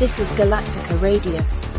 This is Galactica Radio.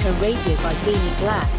Galactica Radio by Deni Blaq.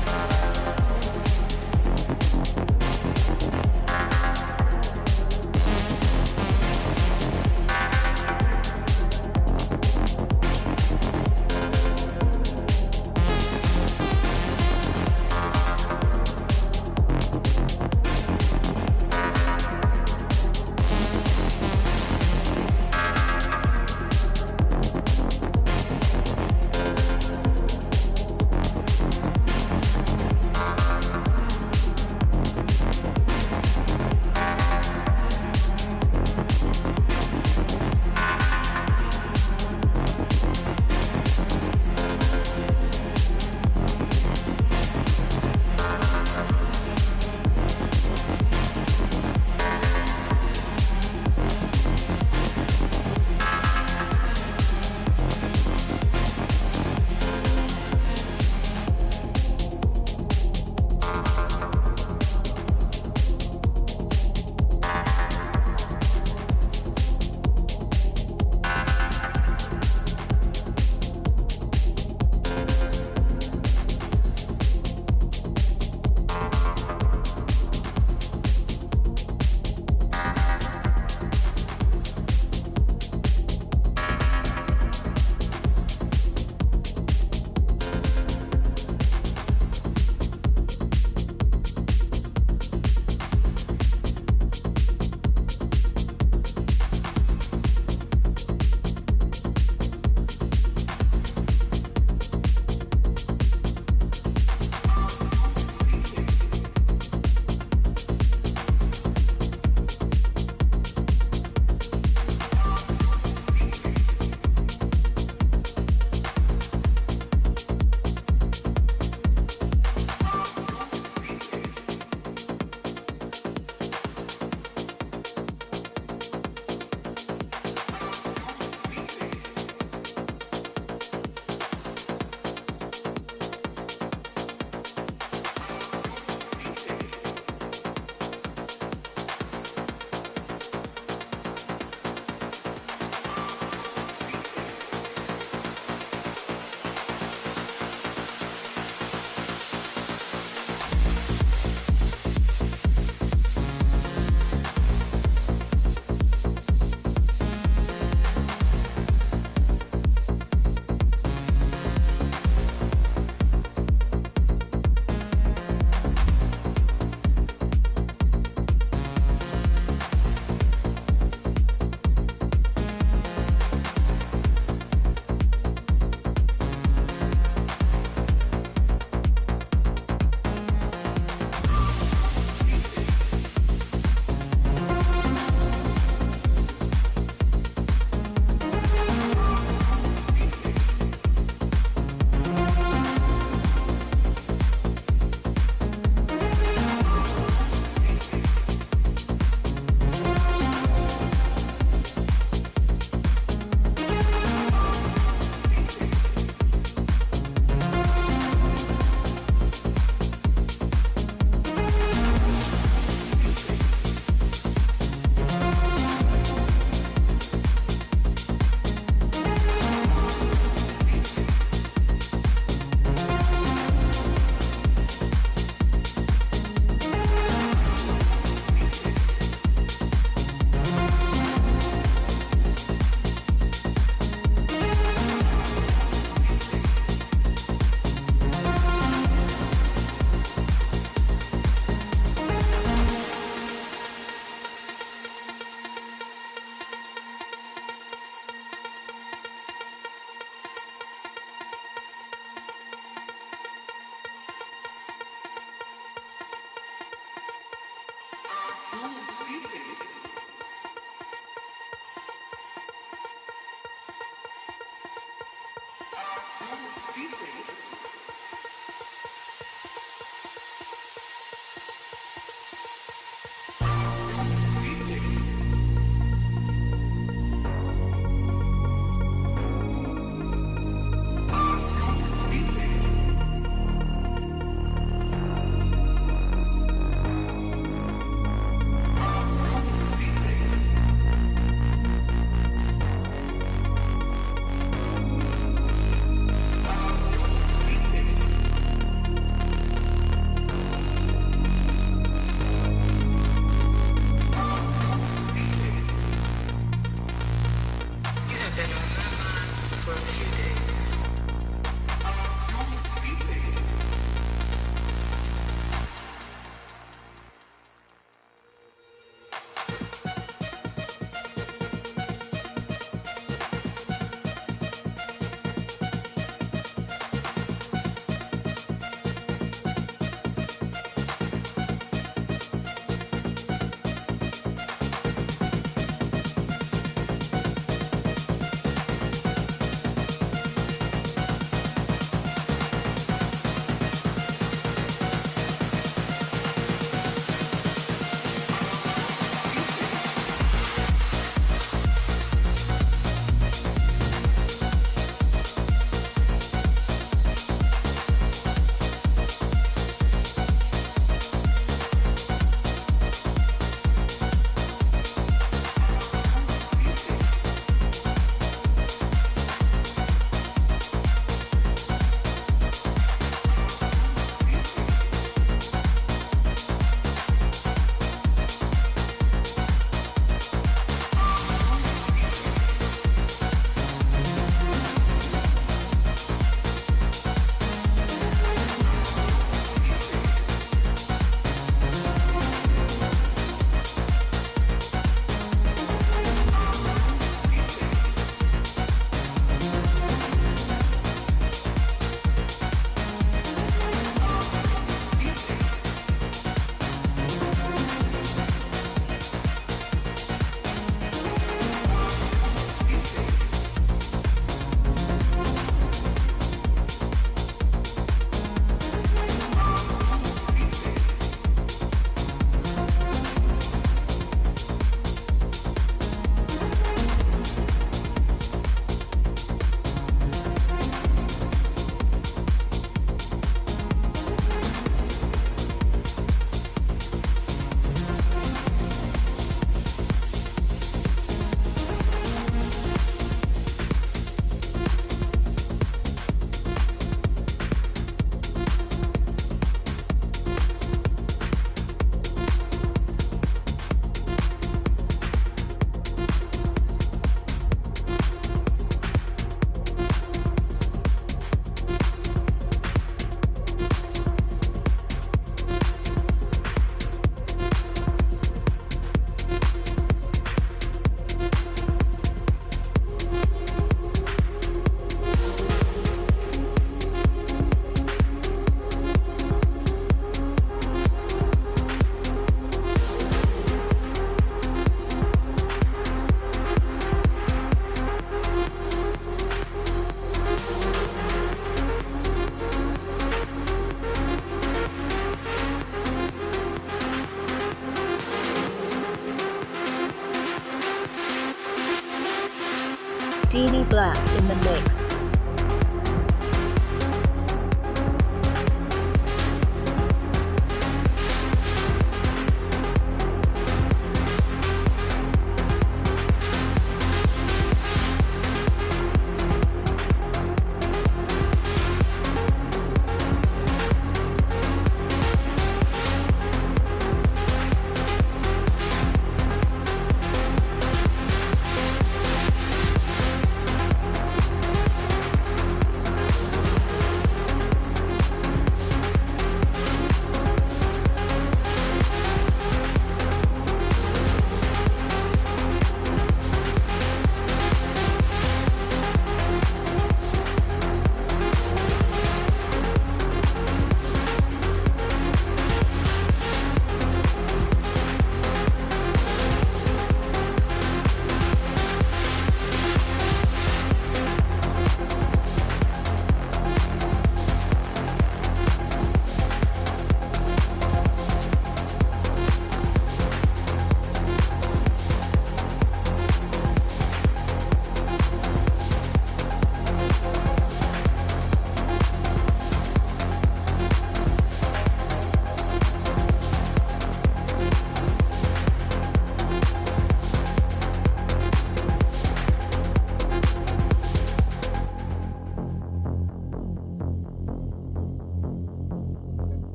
In the mix.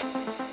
Peace.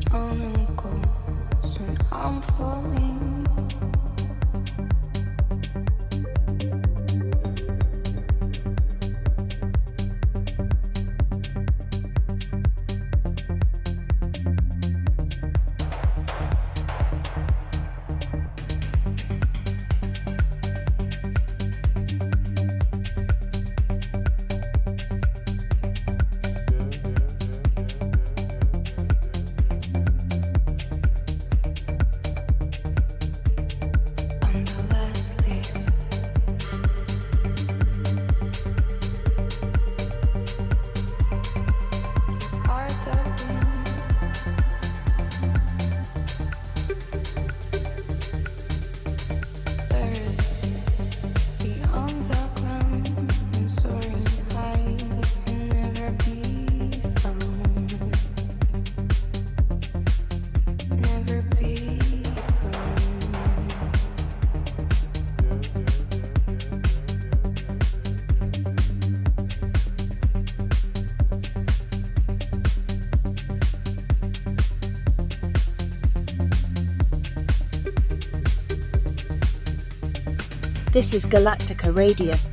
strong and cold, soon I'm falling. This is Galactica Radio.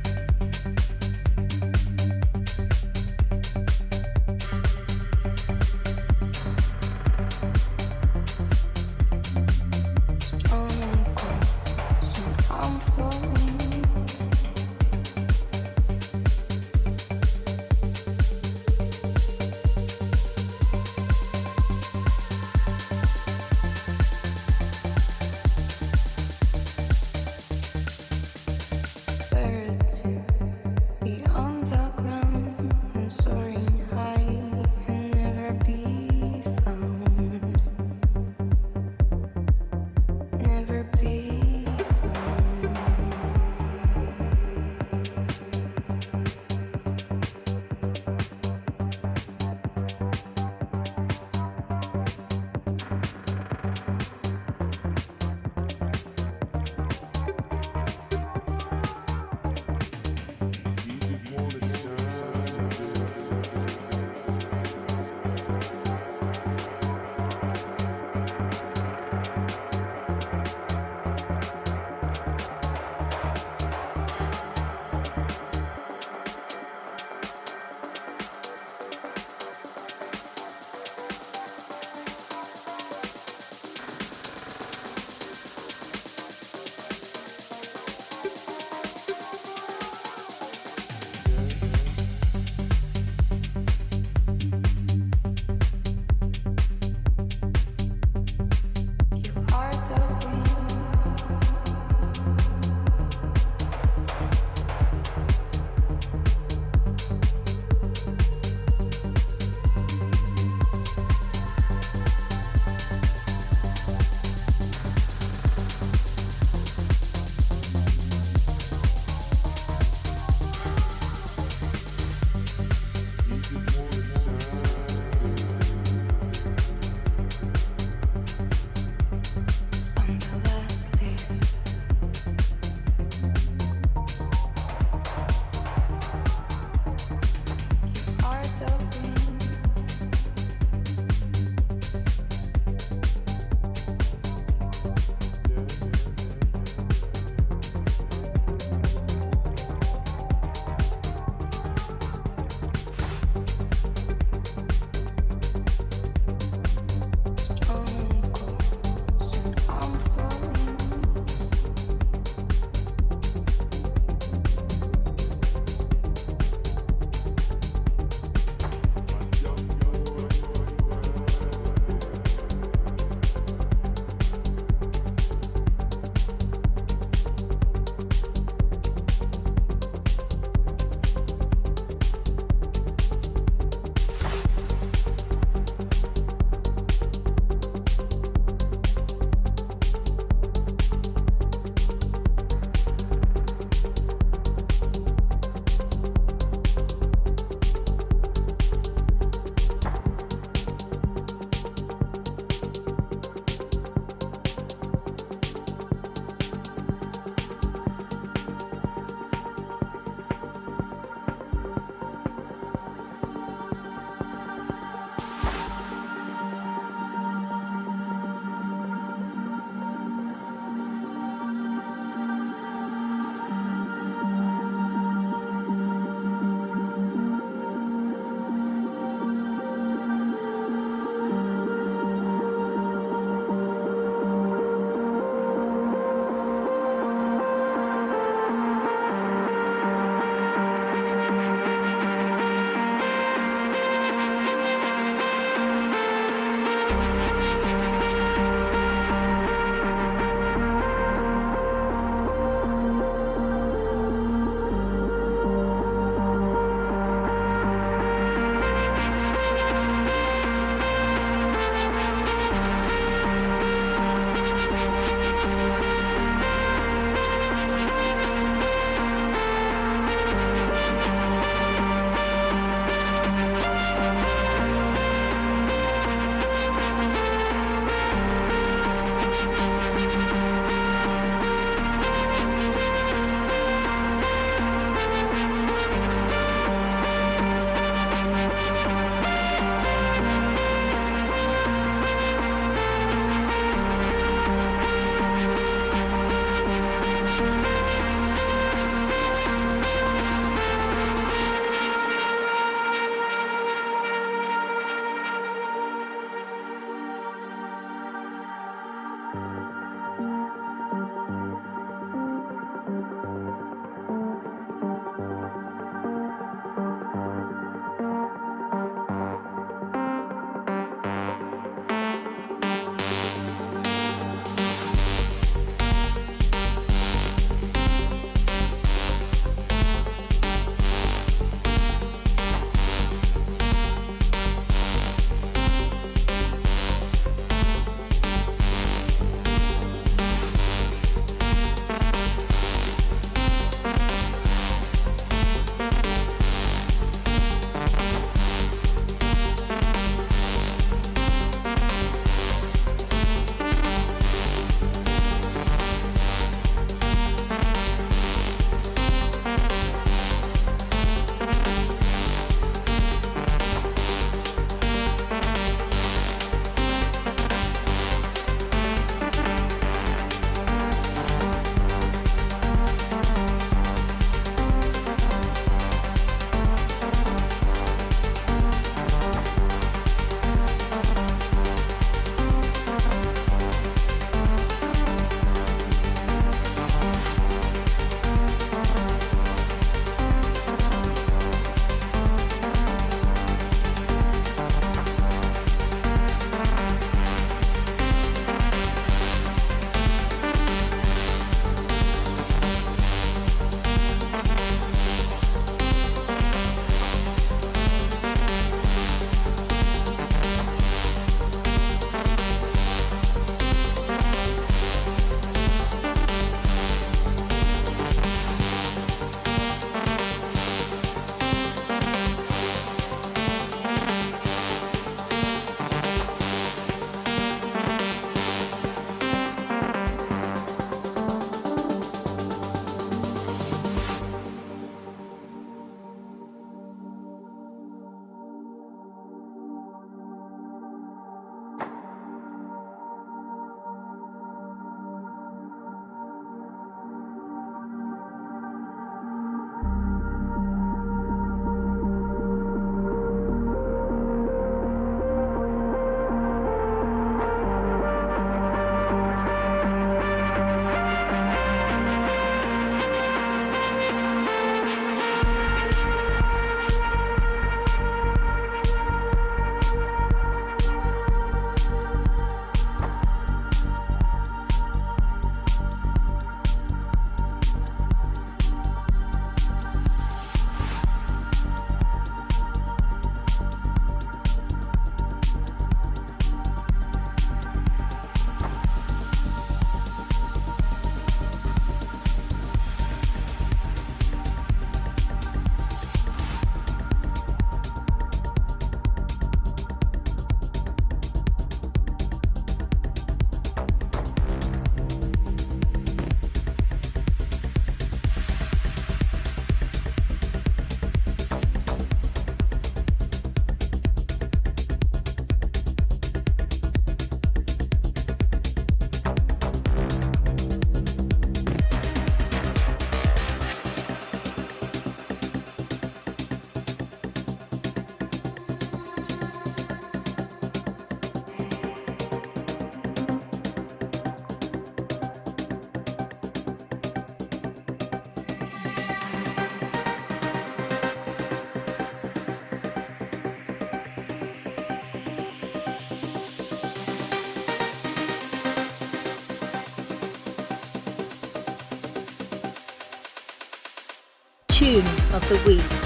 The Week.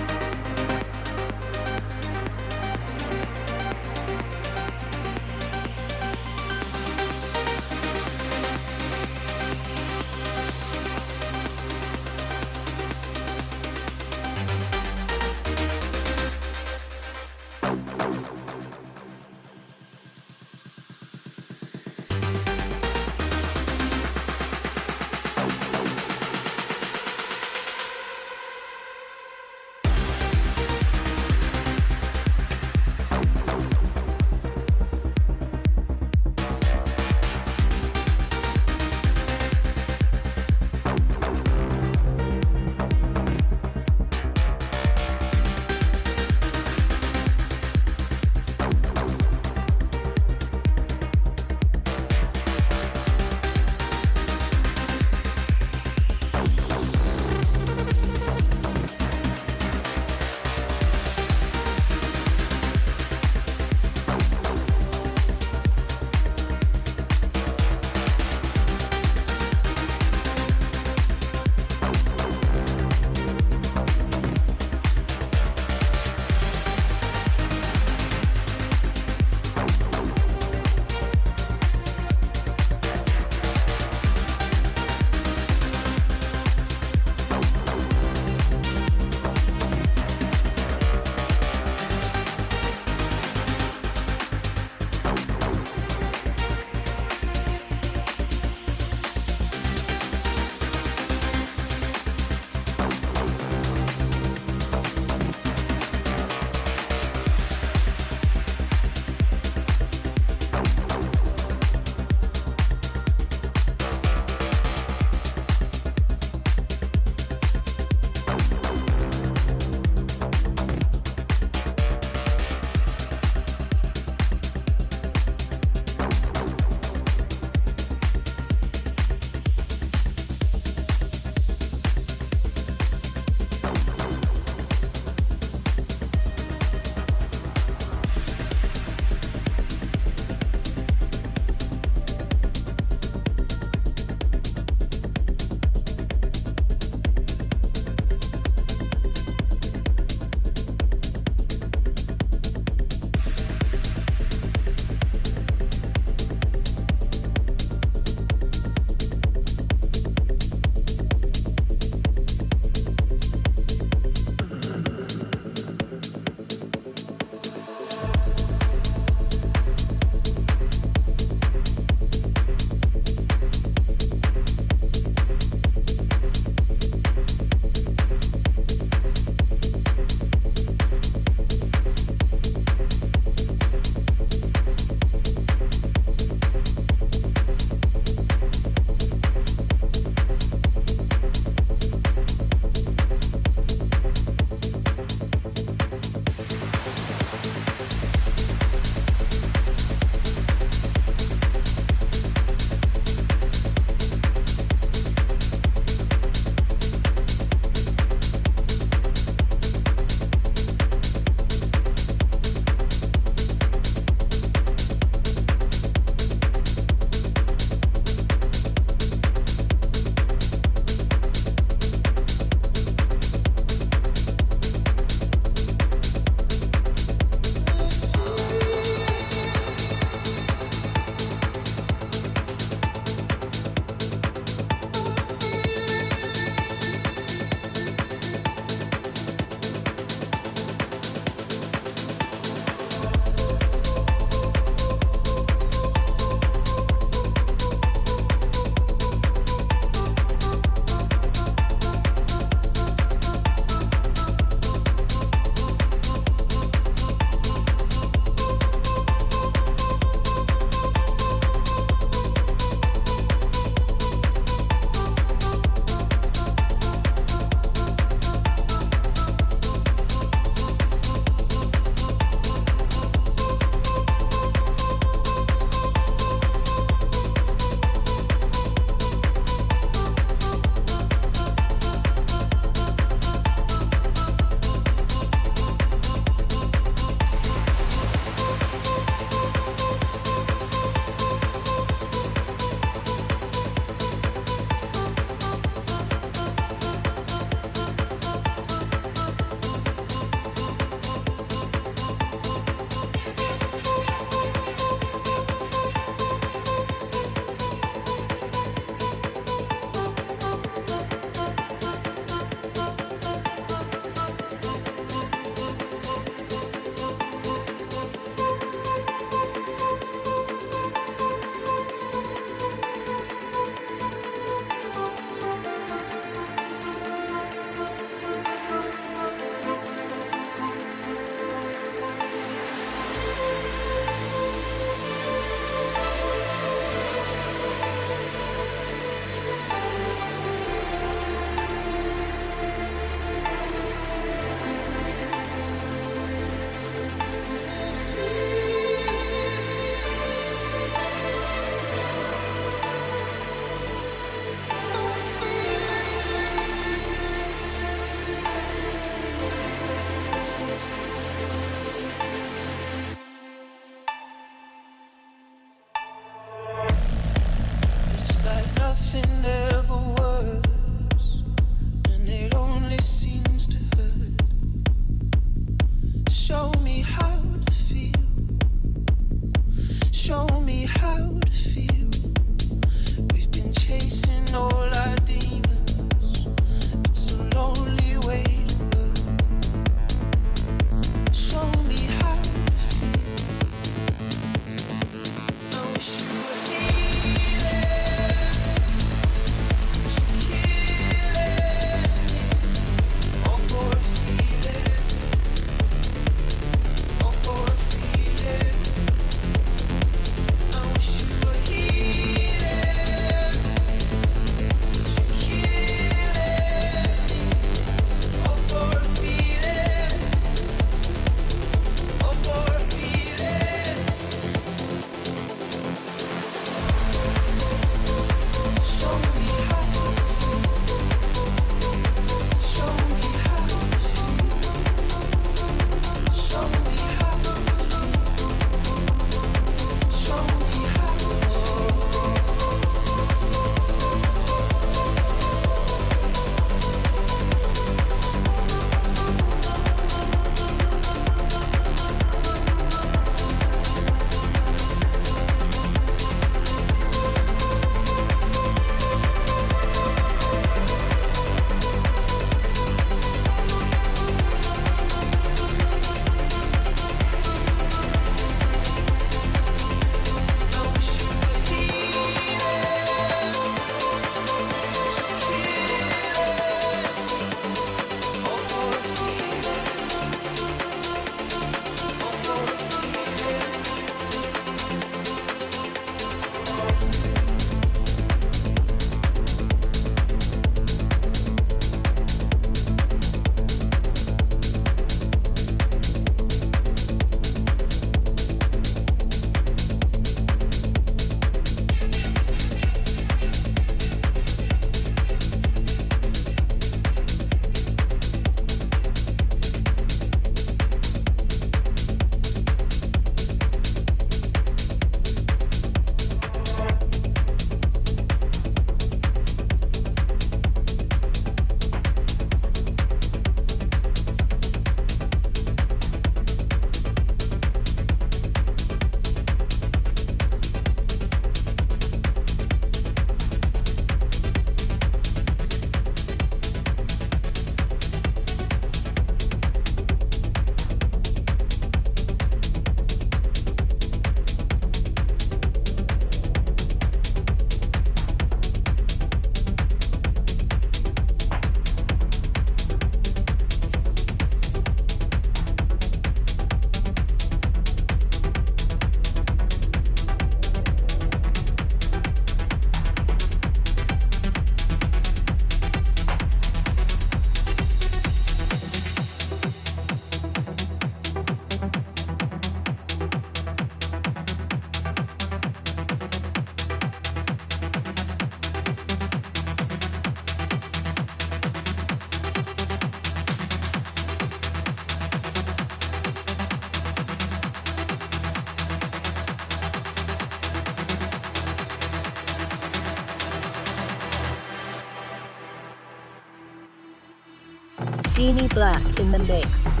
Deni Blaq in the mix.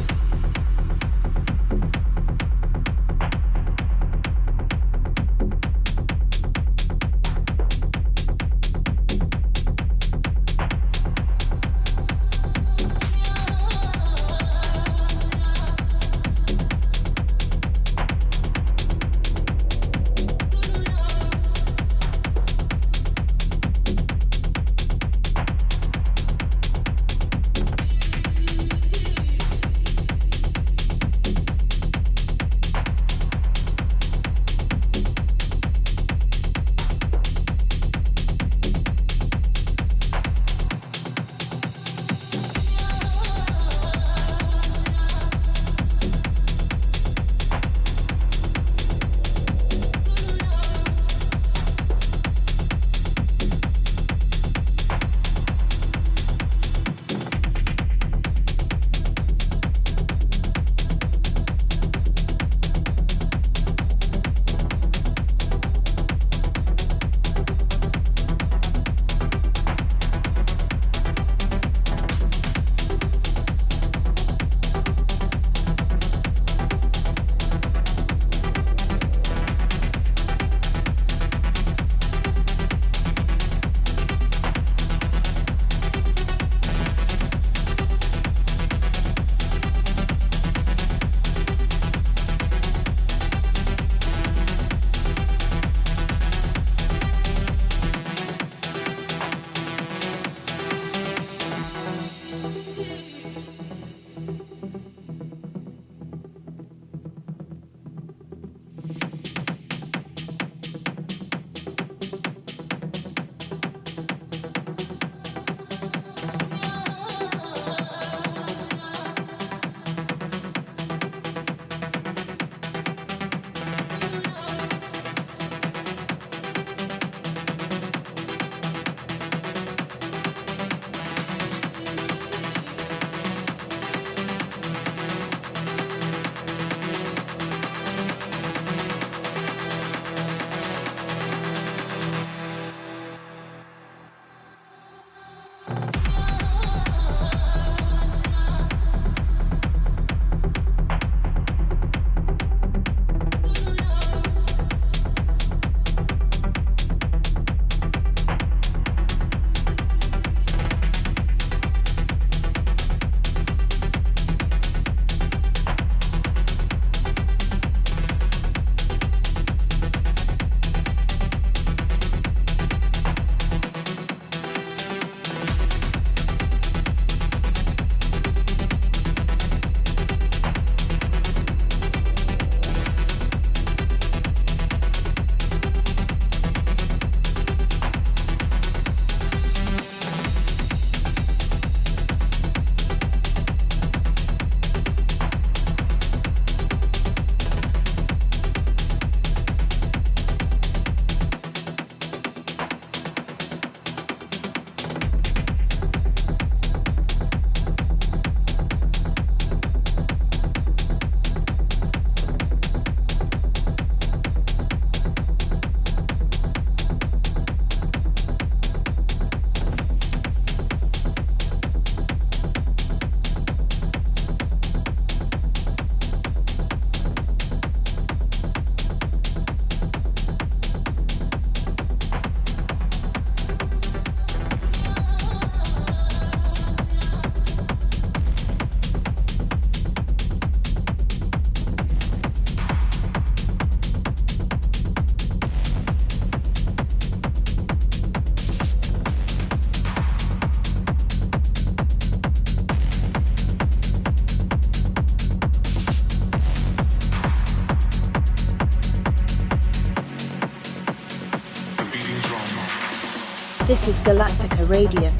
Is Galactica Radio.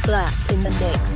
Blaq in the mix.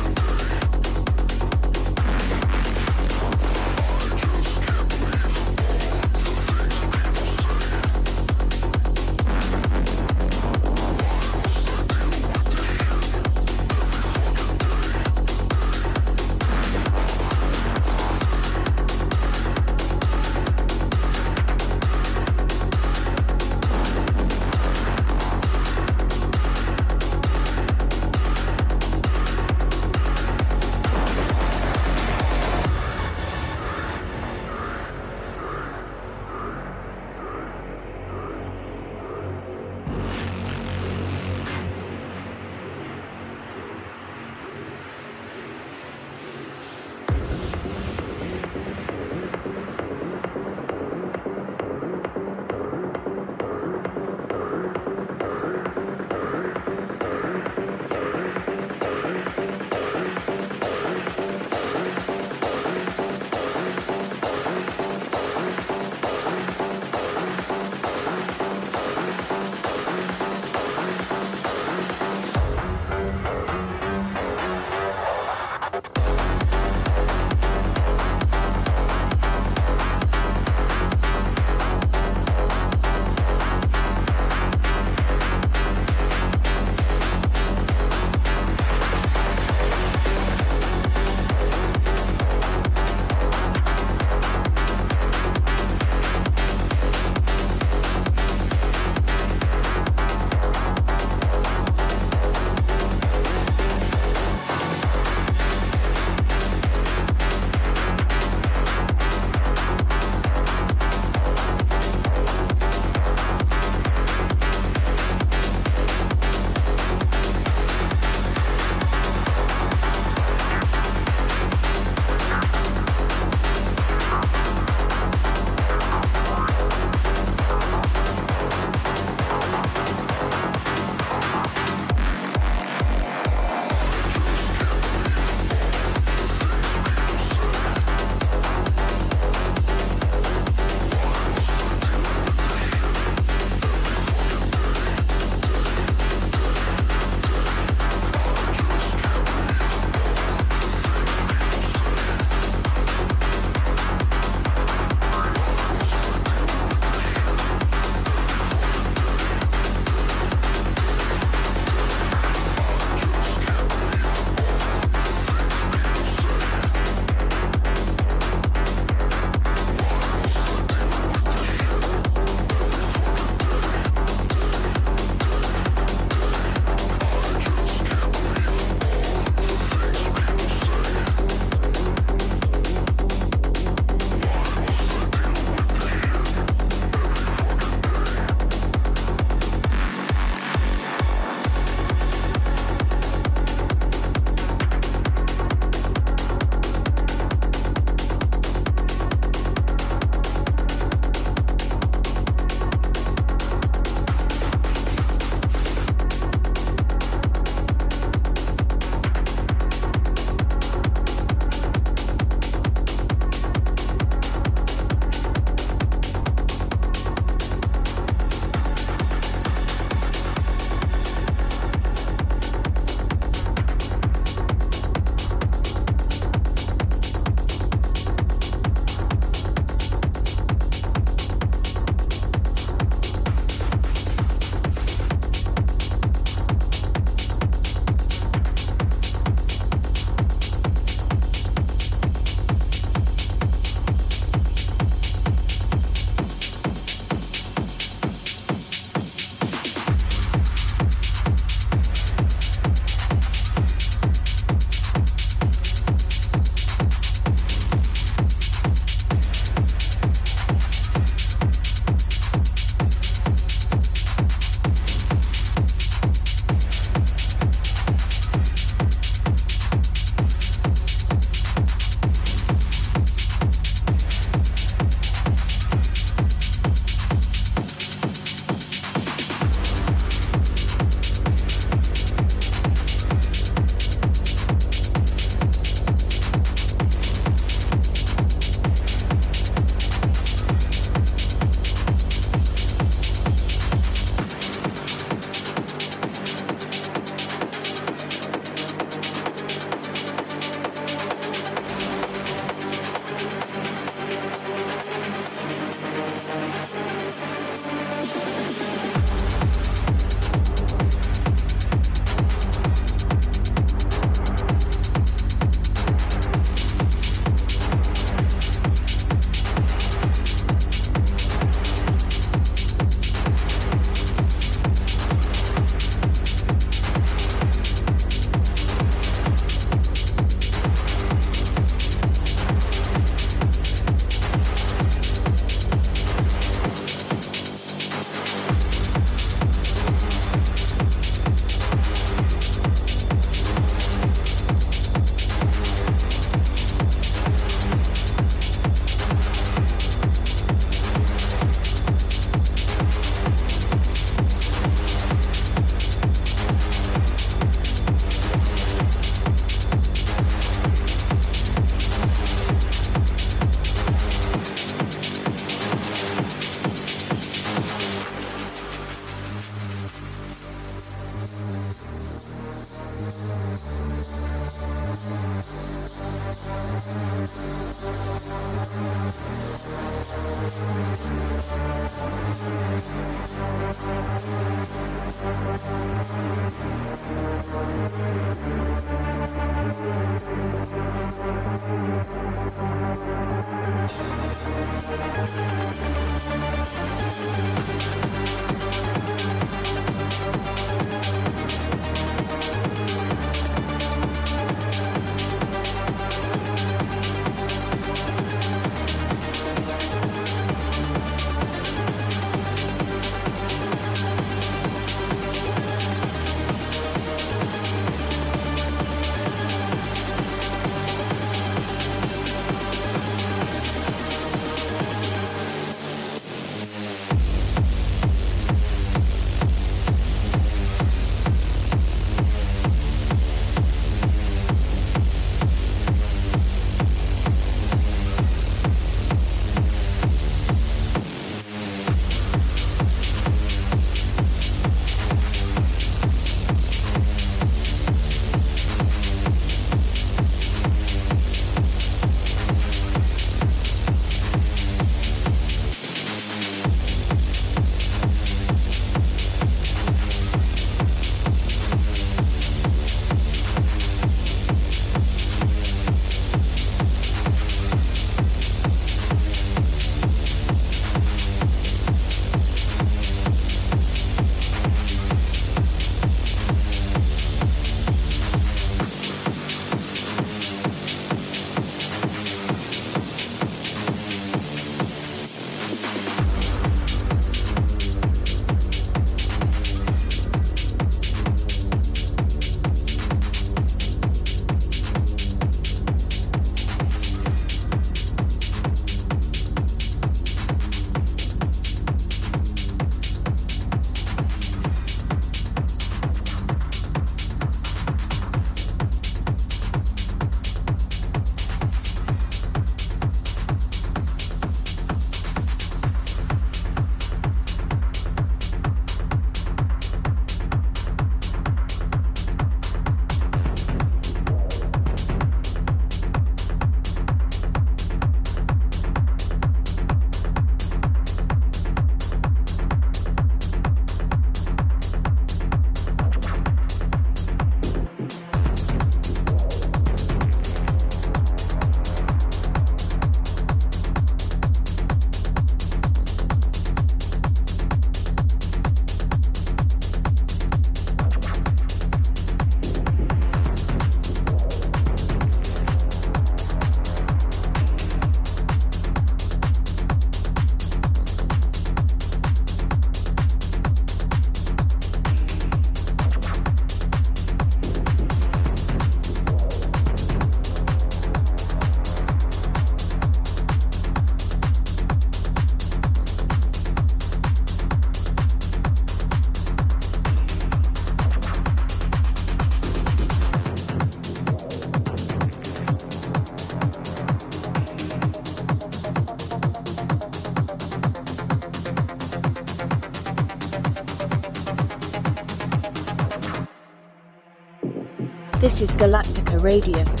This is Galactica Radio.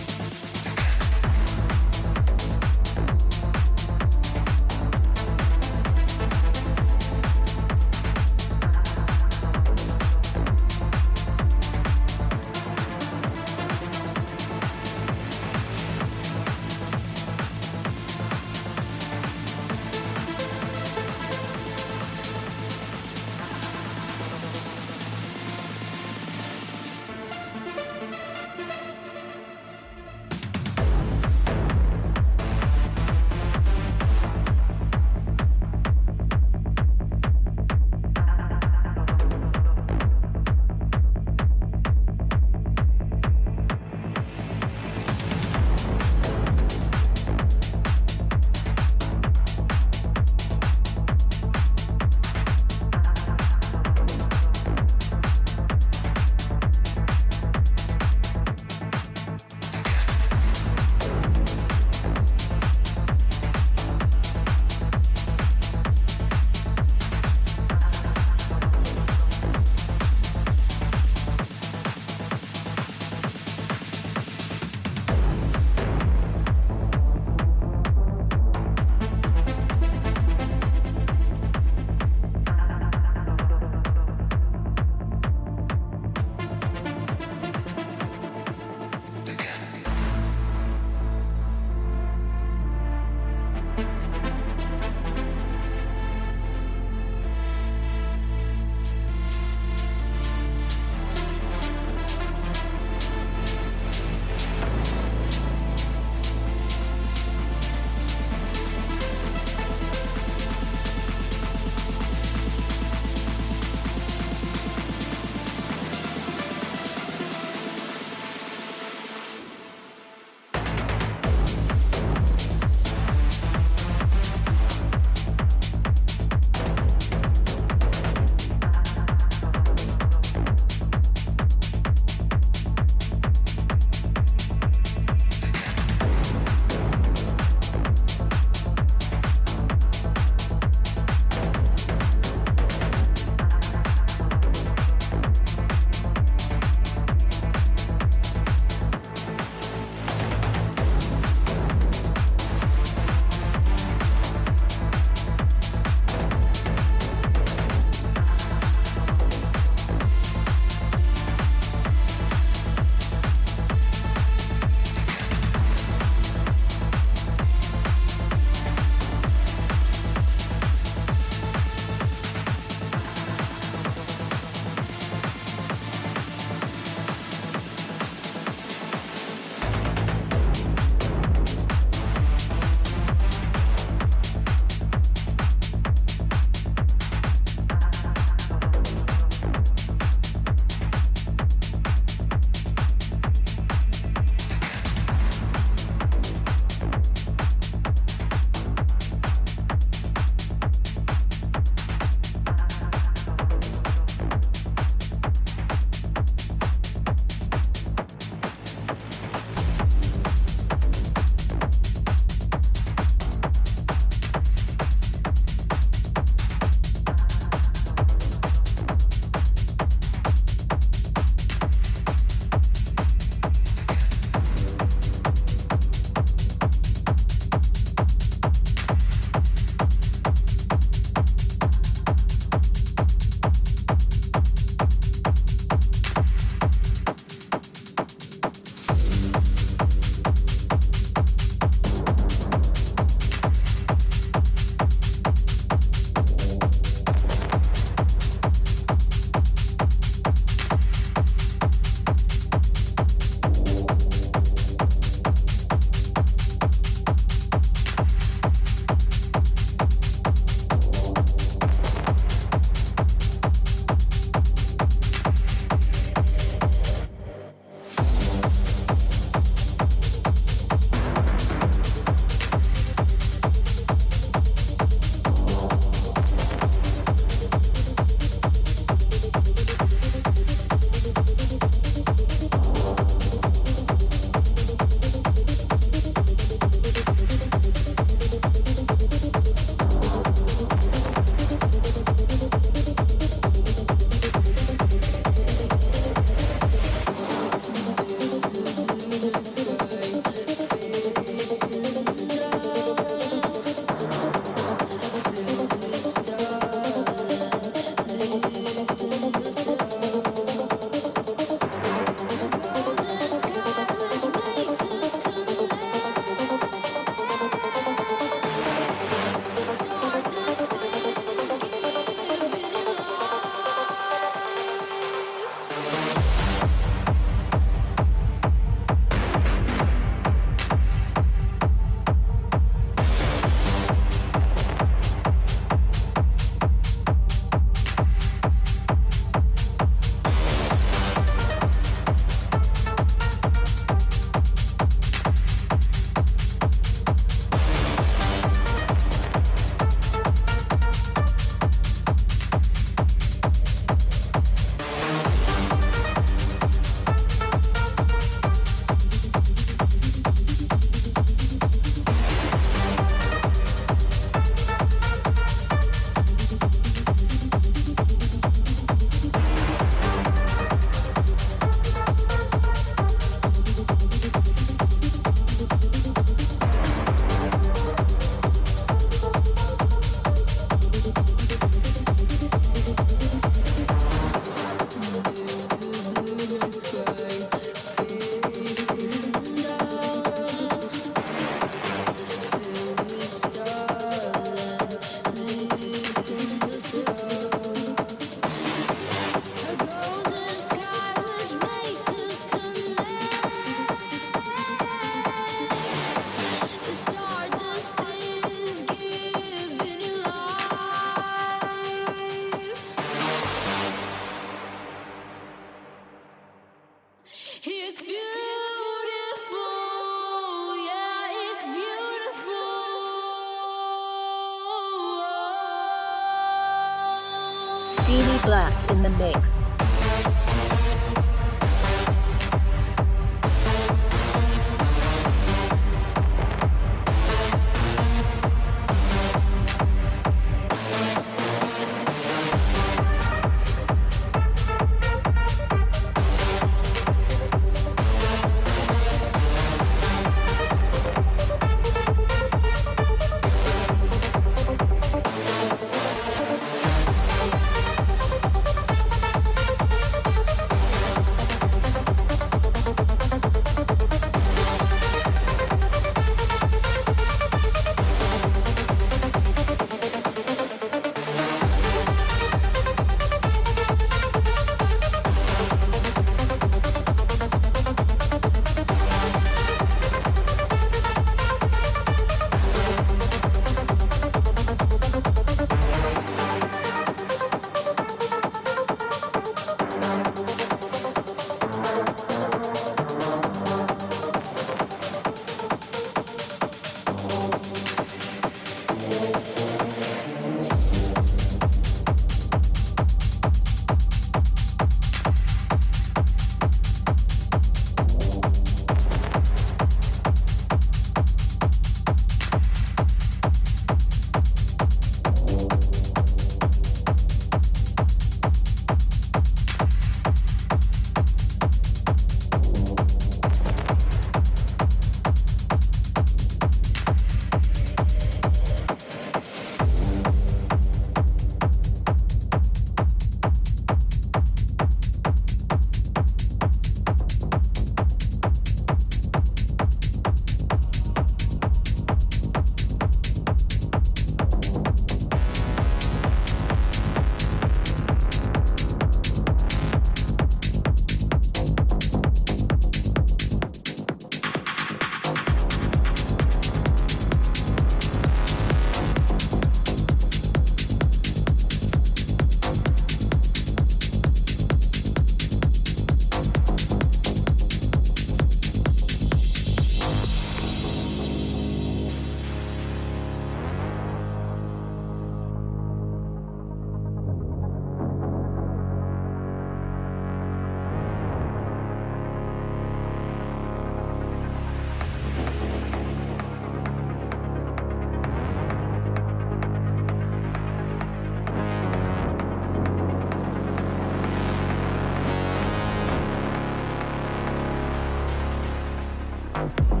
Bye.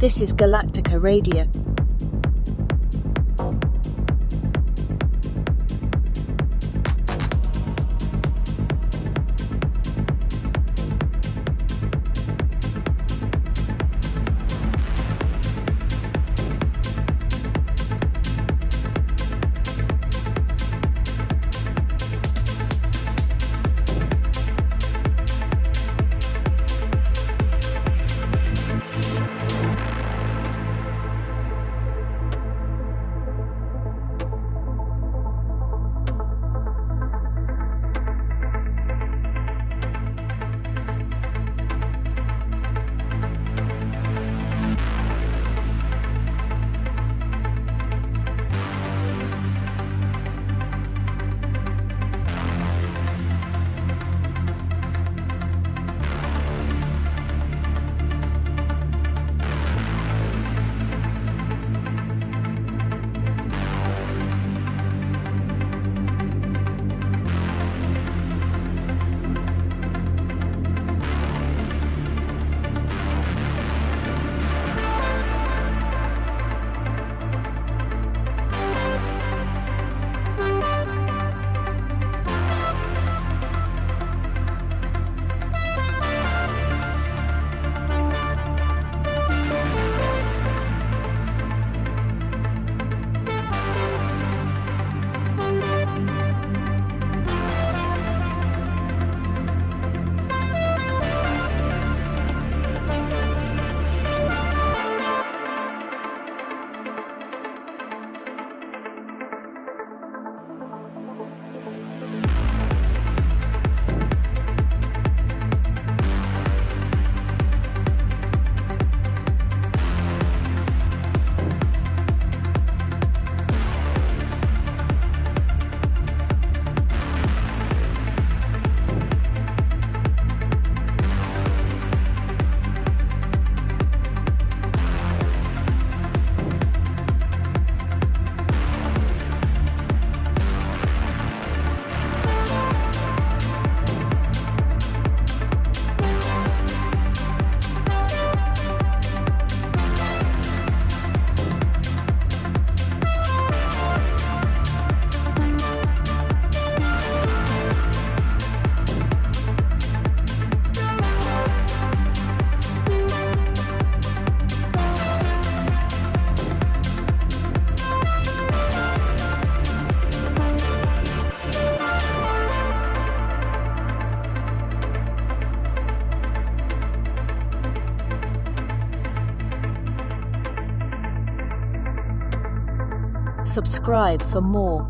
This is Galactica Radio. Subscribe for more.